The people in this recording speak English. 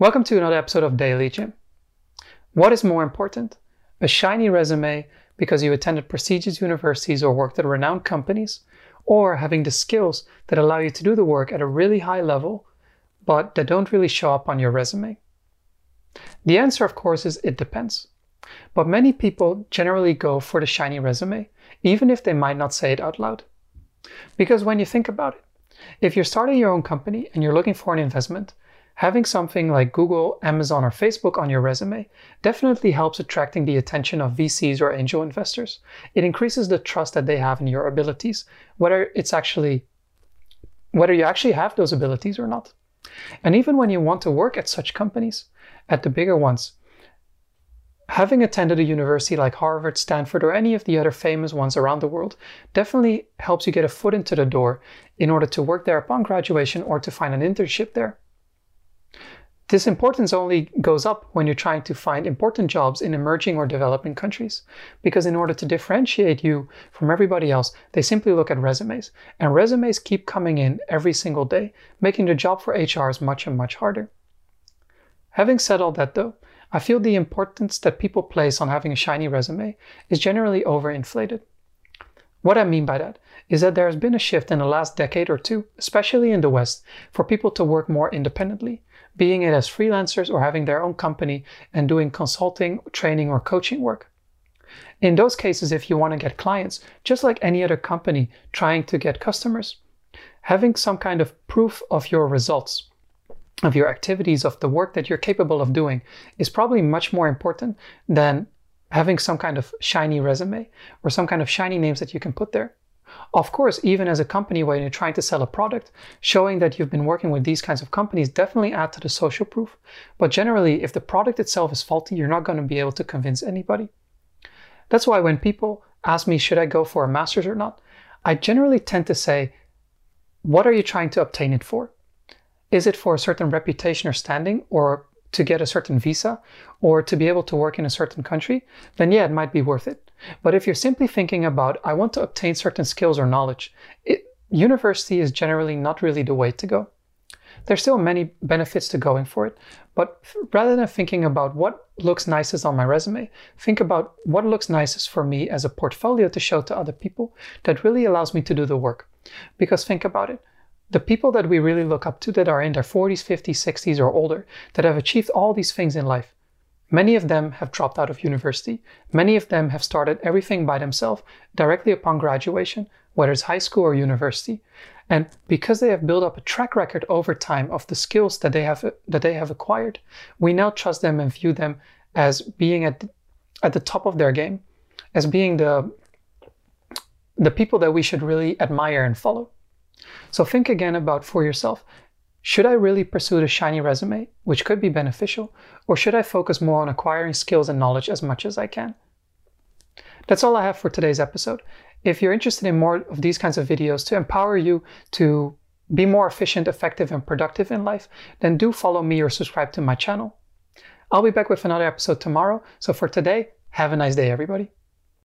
Welcome to another episode of Daily Jim. What is more important? A shiny resume because you attended prestigious universities or worked at renowned companies, or having the skills that allow you to do the work at a really high level, but that don't really show up on your resume? The answer, of course, is it depends. But many people generally go for the shiny resume, even if they might not say it out loud. Because when you think about it, if you're starting your own company and you're looking for an investment, Having something like Google, Amazon, or Facebook on your resume definitely helps attracting the attention of VCs or angel investors. It increases the trust that they have in your abilities, whether it's actually whether you actually have those abilities or not. And even when you want to work at such companies, at the bigger ones, having attended a university like Harvard, Stanford, or any of the other famous ones around the world definitely helps you get a foot into the door in order to work there upon graduation or to find an internship there. This importance only goes up when you're trying to find important jobs in emerging or developing countries. Because in order to differentiate you from everybody else, they simply look at resumes. And resumes keep coming in every single day, making the job for HRs much and much harder. Having said all that though, I feel the importance that people place on having a shiny resume is generally overinflated. What I mean by that is that there has been a shift in the last decade or two, especially in the West, for people to work more independently, being it as freelancers or having their own company and doing consulting, training, or coaching work. In those cases, if you want to get clients, just like any other company trying to get customers, having some kind of proof of your results, of your activities, of the work that you're capable of doing is probably much more important than having some kind of shiny resume or some kind of shiny names that you can put there. Of course, even as a company when you're trying to sell a product, showing that you've been working with these kinds of companies definitely add to the social proof. But generally, if the product itself is faulty, you're not going to be able to convince anybody. That's why when people ask me, should I go for a master's or not? I generally tend to say, what are you trying to obtain it for? Is it for a certain reputation or standing or to get a certain visa or to be able to work in a certain country? Then yeah, it might be worth it. But if you're simply thinking about, I want to obtain certain skills or knowledge, it, university is generally not really the way to go. There's still many benefits to going for it, but rather than thinking about what looks nicest on my resume, think about what looks nicest for me as a portfolio to show to other people that really allows me to do the work. Because think about it. The people that we really look up to that are in their 40s, 50s, 60s, or older, that have achieved all these things in life, Many of them have dropped out of university. Many of them have started everything by themselves directly upon graduation, whether it's high school or university. And because they have built up a track record over time of the skills that they have that they have acquired, we now trust them and view them as being at at the top of their game, as being the the people that we should really admire and follow. So think again about for yourself should I really pursue the shiny resume, which could be beneficial, or should I focus more on acquiring skills and knowledge as much as I can? That's all I have for today's episode. If you're interested in more of these kinds of videos to empower you to be more efficient, effective, and productive in life, then do follow me or subscribe to my channel. I'll be back with another episode tomorrow. So for today, have a nice day, everybody.